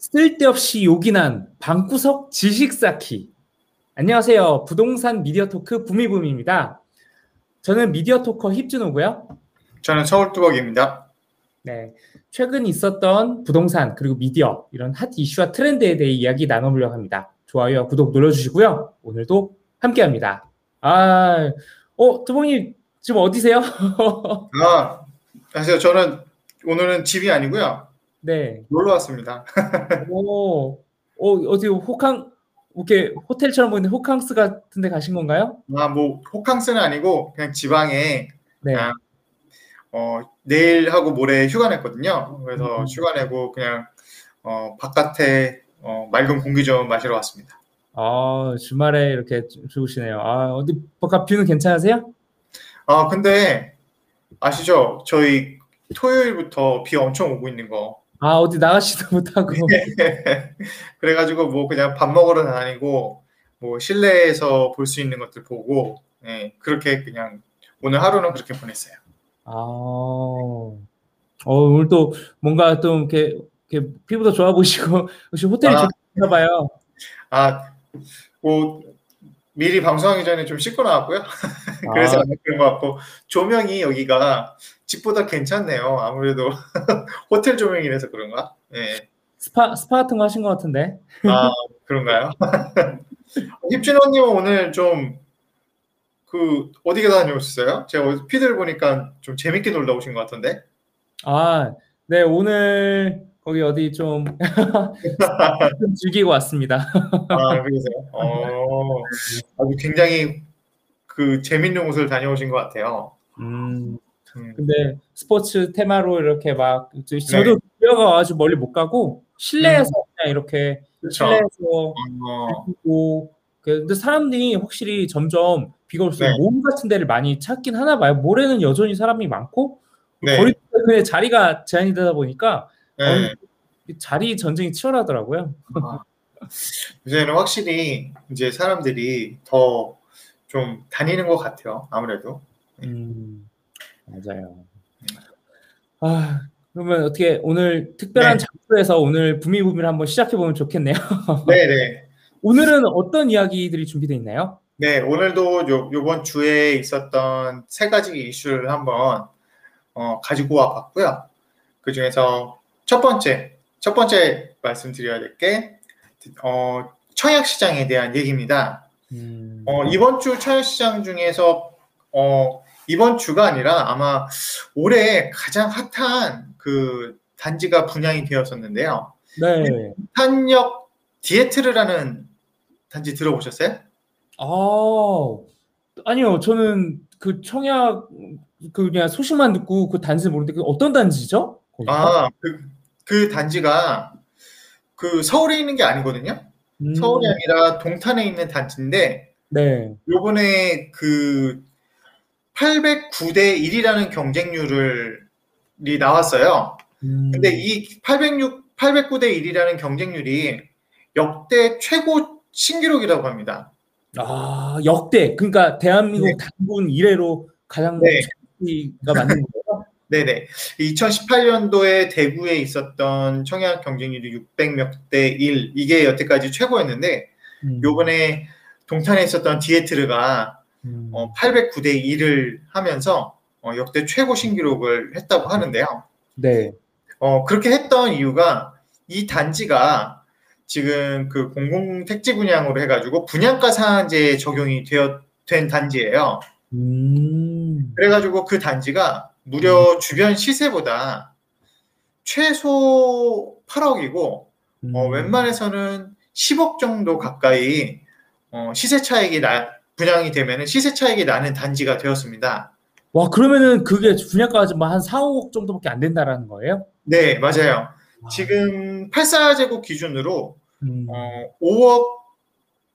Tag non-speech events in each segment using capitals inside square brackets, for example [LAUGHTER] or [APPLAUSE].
쓸데없이 요긴한 방구석 지식 쌓기. 안녕하세요. 부동산 미디어 토크 부미붐입니다. 저는 미디어 토커 힙준호고요. 저는 서울뚜벅입니다. 네. 최근 있었던 부동산 그리고 미디어 이런 핫 이슈와 트렌드에 대해 이야기 나눠보려고 합니다. 좋아요와 구독 눌러주시고요. 오늘도 함께합니다. 아, 어, 두봉님 지금 어디세요? [LAUGHS] 아, 안녕하세요. 저는 오늘은 집이 아니고요. 네. 놀러 왔습니다. [LAUGHS] 오, 어, 어디 호캉 이렇게 호텔처럼 보이는 호캉스 같은 데 가신 건가요? 아, 뭐 호캉스는 아니고 그냥 지방에 네. 그냥 어, 내일하고 모레 휴가 냈거든요. 그래서 음. 휴가 내고 그냥 어, 바깥에 어, 맑은 공기 좀 마시러 왔습니다. 아, 주말에 이렇게 주- 좋으시네요. 아, 어디 바깥 뷰는 괜찮으세요? 아, 근데 아시죠? 저희 토요일부터 비 엄청 오고 있는 거. 아, 어디 나가지도 [LAUGHS] 못하고. 그래가지고 뭐 그냥 밥 먹으러 다니고 뭐 실내에서 볼 수 있는 것들 보고 예, 그렇게 그냥 오늘 하루는 그렇게 보냈어요. 아, 어, 오늘 또 뭔가 좀 이렇게, 이렇게 피부도 좋아 보시고, [LAUGHS] 혹시 호텔이 아. 좋나 봐요. 아, 뭐 미리 방송하기 전에 좀 씻고 나왔고요. [LAUGHS] 그래서 아. 그런 것 같고 조명이 여기가 집보다 괜찮네요. 아무래도 [LAUGHS] 호텔 조명이라서 그런가? 예. 스파, 스파 같은 거 하신 것 같은데. 아 그런가요? [LAUGHS] 힙진호님은 오늘 좀 그 어디에 다녀오셨어요? 제가 피드를 보니까 좀 재밌게 놀다 오신 것 같은데. 아, 네, 오늘 거기 어디 좀, 좀 [LAUGHS] 즐기고 왔습니다. 아 그러세요? 어, 아주 굉장히 그 재밌는 곳을 다녀오신 것 같아요. 음, 음, 근데 스포츠 테마로 이렇게 막, 네. 저도 뛰어가 아주 멀리 못 가고, 실내에서 그냥 이렇게, 그렇죠. 실내에서 어, 그리고 그- 근데 사람들이 확실히 점점 비가 올수록 네. 모임 같은 데를 많이 찾긴 하나 봐요. 모레는 여전히 사람이 많고 네. 거리 그냥 자리가 제한이 되다 보니까 네. 이 자리 전쟁이 치열하더라고요. 아, 요새는 확실히 이제 사람들이 더 좀 다니는 것 같아요. 아무래도. 음, 맞아요. 아 그러면 어떻게 오늘 특별한 네. 장소에서 오늘 부미부미를 한번 시작해 보면 좋겠네요. 네네. [LAUGHS] 오늘은 어떤 이야기들이 준비되어 있나요? 네, 오늘도 요, 요번 주에 있었던 세 가지 이슈를 한번 어, 가지고 와 봤고요. 그 중에서 첫 번째, 첫 번째 말씀드려야 될 게, 어, 청약 시장에 대한 얘기입니다. 음, 어, 이번 주 청약 시장 중에서, 어, 이번 주가 아니라 아마 올해 가장 핫한 그 단지가 분양이 되었었는데요. 네. 탄역 디에트르라는 단지 들어보셨어요? 아, 아니요. 저는 그 청약 그 그냥 소식만 듣고 그 단지 모르는데 그 어떤 단지죠? 거기가? 아, 그, 그 단지가 그 서울에 있는 게 아니거든요. 음, 서울이 아니라 동탄에 있는 단지인데 네. 요번에 그 809대 1이라는 경쟁률을 이 나왔어요. 음, 근데 이 806, 809대 1이라는 경쟁률이 역대 최고 신기록이라고 합니다. 아, 역대. 그러니까 대한민국 단군 이래로 가장 네. 최고가 맞는 거예요? [LAUGHS] 네네. 2018년도에 대구에 있었던 청약 경쟁률이 600몇 대 1. 이게 여태까지 최고였는데, 음, 요번에 동탄에 있었던 디에트르가 음, 어, 809대 2를 하면서 어, 역대 최고 신기록을 했다고 하는데요. 네. 어, 그렇게 했던 이유가 이 단지가 지금 그 공공 택지 분양으로 해가지고 분양가 상한제 적용이 되어 된 단지예요. 음, 그래가지고 그 단지가 무려 주변 시세보다 최소 8억이고 음, 어, 웬만해서는 10억 정도 가까이 어, 시세 차익이 나 분양이 되면은 시세 차익이 나는 단지가 되었습니다. 와, 그러면은 그게 분양가가 뭐한 4, 5억 정도밖에 안 된다라는 거예요? 네, 맞아요. 아, 지금 84제곱 기준으로 음, 어, 5억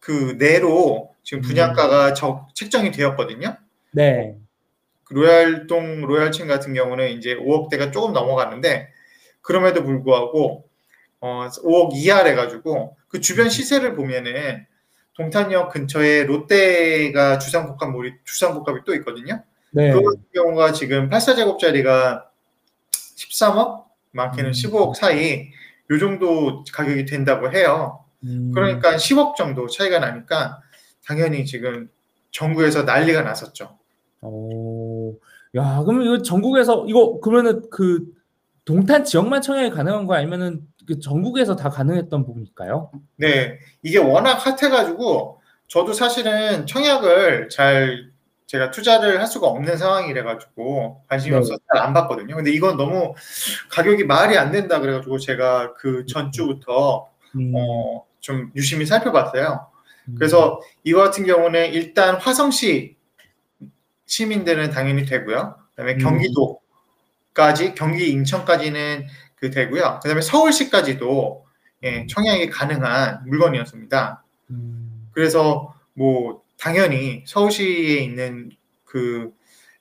그 내로 지금 음. 분양가가 적, 책정이 되었거든요. 네. 그 로얄동 로얄층 같은 경우는 이제 5억대가 조금 넘어갔는데 그럼에도 불구하고 어, 5억 이하래 가지고 그 주변 시세를 보면은 동탄역 근처에 롯데가 주상복합 몰이 주상복합이 또 있거든요. 네. 그 경우가 지금 84제곱짜리가 13억, 많게는 음. 15억 사이 요 정도 가격이 된다고 해요. 음. 그러니까 10억 정도 차이가 나니까 당연히 지금 전국에서 난리가 났었죠. 오, 야, 그러면 이거 전국에서 이거 그러면은 그 동탄 지역만 청약이 가능한 거 아니면은 그 전국에서 다 가능했던 부분일까요? 네, 이게 워낙 핫해가지고 저도 사실은 청약을 잘 제가 투자를 할 수가 없는 상황이래 가지고 관심이 네. 없어서 잘 안 봤거든요. 근데 이건 너무 가격이 말이 안 된다 그래가지고 제가 그 전주부터 음, 어, 좀 유심히 살펴봤어요. 음. 그래서 이거 같은 경우는 일단 화성시 시민들은 당연히 되고요. 그다음에 음. 경기도까지 경기 인천까지는 그 되고요. 그다음에 서울시까지도 예, 청약이 가능한 물건이었습니다. 음, 그래서 뭐 당연히 서울시에 있는 그,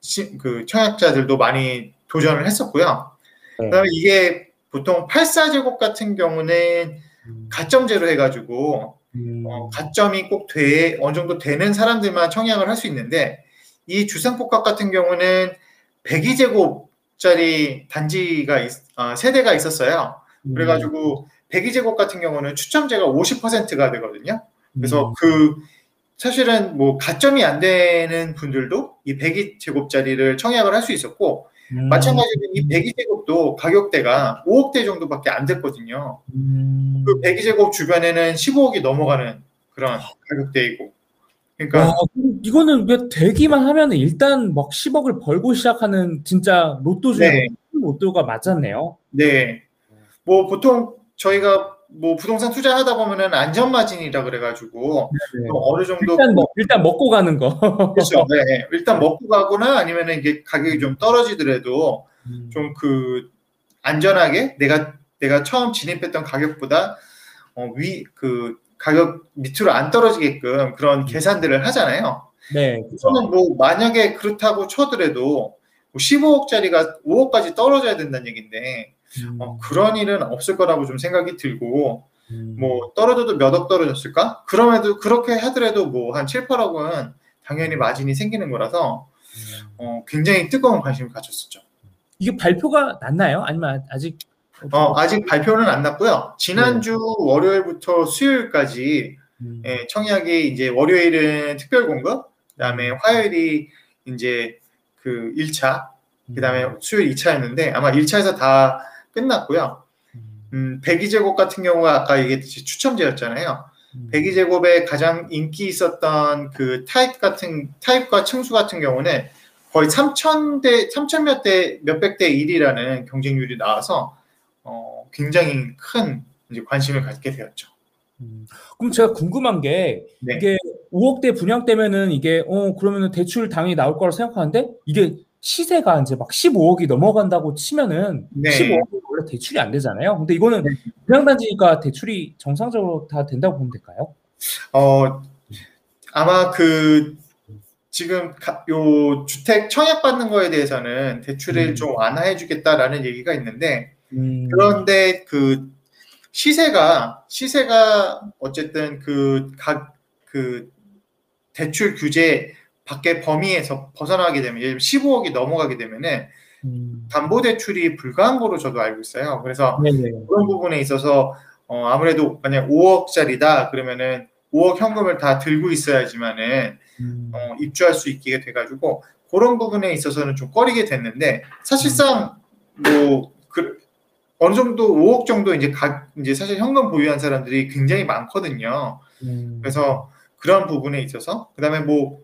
시- 그 청약자들도 많이 도전을 했었고요. 네. 그다음에 이게 보통 84제곱 같은 경우는 음, 가점제로 해가지고 음, 어, 가점이 꼭 돼, 어느 정도 되는 사람들만 청약을 할 수 있는데 이 주상복합 같은 경우는 102제곱 짜리 단지가 있- 아, 세대가 있었어요. 음, 그래가지고 102제곱 같은 경우는 추첨제가 50%가 되거든요. 그래서 음, 그 사실은 뭐 가점이 안 되는 분들도 이 102제곱짜리를 청약을 할 수 있었고 음, 마찬가지로 이 102제곱도 가격대가 5억대 정도밖에 안 됐거든요. 음. 그 102제곱 주변에는 15억이 넘어가는 그런 가격대이고. 그러니까 와, 이거는 왜 되기만 하면 일단 막 10억을 벌고 시작하는 진짜 로또 중에 네. 큰 로또가 맞았네요. 네. 뭐 보통 저희가 뭐 부동산 투자하다 보면은 안전 마진이라 그래가지고 네. 좀 어느 정도 일단 먹 일단 먹고 가는 거. 그렇죠. [LAUGHS] 네, 네. 일단 먹고 가거나 아니면은 이게 가격이 좀 떨어지더라도 음. 좀그 안전하게 내가 내가 처음 진입했던 가격보다 어, 위 그 가격 밑으로 안 떨어지게끔 그런 계산들을 하잖아요. 네, 그렇죠. 저는 뭐 만약에 그렇다고 쳐더라도 뭐 15억짜리가 5억까지 떨어져야 된다는 얘긴데 음, 어, 그런 일은 없을 거라고 좀 생각이 들고 음. 뭐 떨어져도 몇 억 떨어졌을까? 그럼에도 그렇게 하더라도 뭐 한 7, 8억은 당연히 마진이 생기는 거라서 음. 어, 굉장히 뜨거운 관심을 가졌었죠. 이게 발표가 났나요? 아니면 아직 어, 아직 발표는 안 났고요. 지난주 월요일부터 수요일까지 음, 예, 청약이 이제 월요일은 특별 공급, 그다음에 화요일이 이제 그 1차, 그다음에 수요일 2차였는데 아마 1차에서 다 끝났고요. 음, 음, 102제곱 같은 경우가 아까 이게 추첨제였잖아요. 음, 102제곱에 가장 인기 있었던 그 타입 같은 타입과 층수 같은 경우는 거의 3,000대 3,000몇 대 몇백 대 1이라는 경쟁률이 나와서 어, 굉장히 큰 관심을 갖게 되었죠. 음. 그럼 제가 궁금한 게 네. 이게 5억대 분양되면은 이게 어 그러면은 대출 당연히 나올 거라고 생각하는데 이게 시세가 이제 막 15억이 넘어간다고 치면은 네. 15억이 원래 대출이 안 되잖아요. 근데 이거는 네. 분양단지니까 대출이 정상적으로 다 된다고 보면 될까요? 어, 아마 그 지금 가- 요 주택 청약 받는 거에 대해서는 대출을 음. 좀 완화해 주겠다라는 얘기가 있는데 음, 그런데 그 시세가 시세가 어쨌든 그각그 대출 규제 밖의 범위에서 벗어나게 되면 예를 들면 15억이 넘어가게 되면은 음, 담보 대출이 불가한 거로 저도 알고 있어요. 그래서 네네. 그런 부분에 있어서 어, 아무래도 만약 5억짜리다 그러면은 5억 현금을 다 들고 있어야지만은 음, 어, 입주할 수 있게 돼가지고 그런 부분에 있어서는 좀 꺼리게 됐는데 사실상 뭐 그, 어느 정도 5억 정도 이제 각 이제 사실 현금 보유한 사람들이 굉장히 많거든요. 음, 그래서 그런 부분에 있어서 그다음에 뭐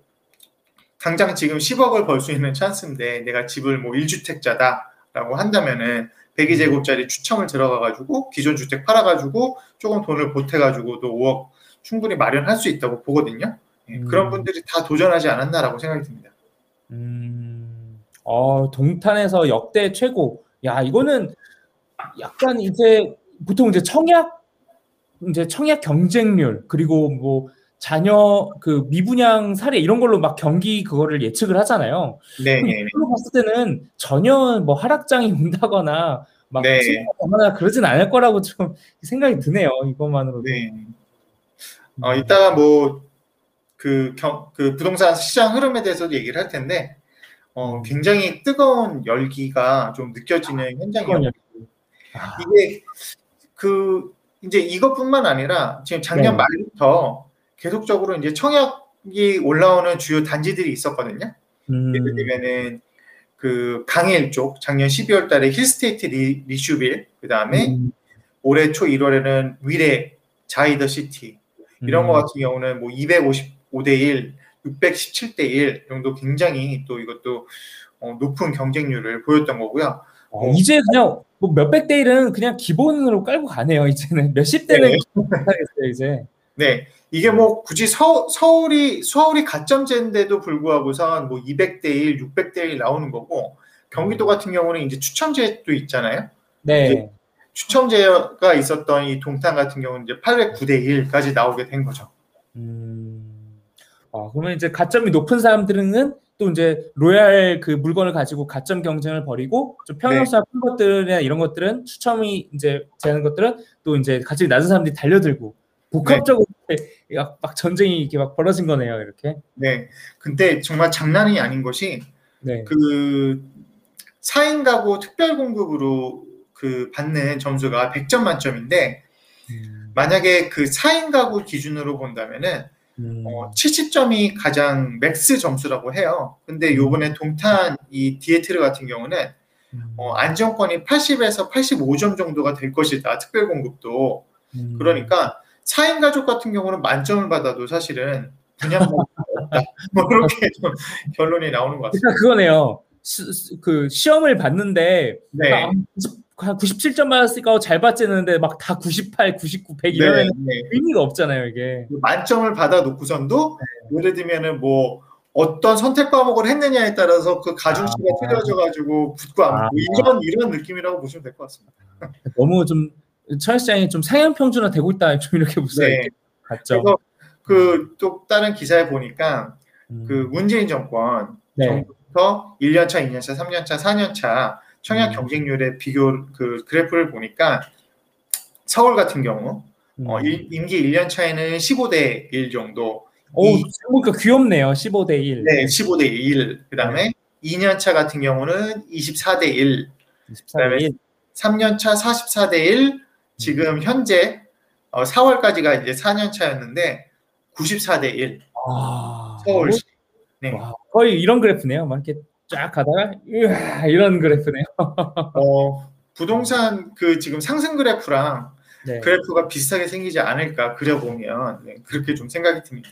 당장 지금 10억을 벌 수 있는 찬스인데 내가 집을 뭐 1주택자다라고 한다면은 102제곱짜리 추첨을 들어가 가지고 기존 주택 팔아 가지고 조금 돈을 보태 가지고 또 5억 충분히 마련할 수 있다고 보거든요. 예, 음. 그런 분들이 다 도전하지 않았나라고 생각이 듭니다. 음, 어, 동탄에서 역대 최고. 야, 이거는 약간 이제 보통 이제 청약, 이제 청약 경쟁률, 그리고 뭐 자녀 그 미분양 사례 이런 걸로 막 경기 그거를 예측을 하잖아요. 네, 그럼 네, 네. 봤을 때는 전혀 뭐 하락장이 [LAUGHS] 온다거나 막 네. 침체하거나 그러진 않을 거라고 좀 생각이 드네요. 이것만으로도. 네. 어, 이따가 뭐, 그, 경, 그 부동산 시장 흐름에 대해서도 얘기를 할 텐데, 어, 굉장히 뜨거운 열기가 좀 느껴지는 현장이에요. 아, 이게 그 이제 이것뿐만 아니라 지금 작년 네. 말부터 계속적으로 이제 청약이 올라오는 주요 단지들이 있었거든요. 음, 예를 들면은 그 강일 쪽 작년 12월 달에 힐스테이트 리, 리슈빌 그다음에 음, 올해 초 1월에는 위례 자이더 시티 이런 음, 거 같은 경우는 뭐 255대 1, 617대 1 정도 굉장히 또 이것도 어, 높은 경쟁률을 보였던 거고요. 어, 이제 그냥 뭐 몇백 대 일은 그냥 기본으로 깔고 가네요. 이제는 몇십 대는 네. 이제. 네, 이게 뭐 굳이 서, 서울이 서울이 가점제인데도 불구하고선 뭐 200대 1, 600대 1 나오는 거고 경기도 같은 경우는 이제 추첨제도 있잖아요. 네. 추첨제가 있었던 이 동탄 같은 경우는 이제 809대 1까지 나오게 된 거죠. 음, 어, 그러면 이제 가점이 높은 사람들은 또 이제 로얄 그 물건을 가지고 가점 경쟁을 벌이고 좀 평형수가 큰 것들이나 이런 것들은 추첨이 이제 되는 것들은 또 이제 가점이 낮은 사람들이 달려들고 복합적으로 이렇게 막, 막 전쟁이 이렇게 막 벌어진 거네요 이렇게. 네, 근데 정말 장난이 아닌 것이 네. 그 4인 가구 특별 공급으로 그 받는 점수가 100점 만점인데 음, 만약에 그 4인 가구 기준으로 본다면은 음, 어, 70점이 가장 max 점수라고 해요. 근데 요번에 동탄 이 디에트르 같은 경우는 음, 어, 안정권이 80에서 85점 정도가 될 것이다. 특별 공급도. 음. 그러니까 4인 가족 같은 경우는 만점을 받아도 사실은 분양만 없다. [LAUGHS] 뭐 이렇게 좀 결론이 나오는 것 같습니다. 그러니까 그거네요. 시, 시- 그 시험을 봤는데 네. 아, 90, 한 97점 받았으니까 잘 받지는데 막 다 98, 99, 100 네, 이러면 네. 의미가 없잖아요 이게. 만점을 받아 놓고선도 네. 예를 들면은 뭐 어떤 선택 과목을 했느냐에 따라서 그 가중치가 아. 틀려져 가지고 붙고 안 아. 붙고 이런 이런 느낌이라고 보시면 될 것 같습니다. 너무 좀 천시장이 좀 상향 평준화 되고 있다 좀 이렇게 보세요. 네. 같죠. 그래서 그 또 다른 기사에 보니까 음. 그 문재인 정권 네. 정부부터 1년차, 2년차, 3년차, 4년차 청약 음. 경쟁률의 비교 그 그래프를 보니까 서울 같은 경우 음. 어, 일- 임기 1년 차에는 15대 1 정도, 오, 이- 보니까 귀엽네요. 15대 1. 네, 15대 1. 그다음에 2년 차 같은 경우는 24대 1, 14대 1. 3년 차 44대 1. 지금 현재 어, 4월까지가 이제 4년 차였는데 94대 1 아, 서울시. 네. 와, 거의 이런 그래프네요. 막 이렇게 쫙 가다가 으아, 이런 그래프네요. 어, 부동산 그 지금 상승 그래프랑 네. 그래프가 비슷하게 생기지 않을까 그려보면 네, 그렇게 좀 생각이 듭니다.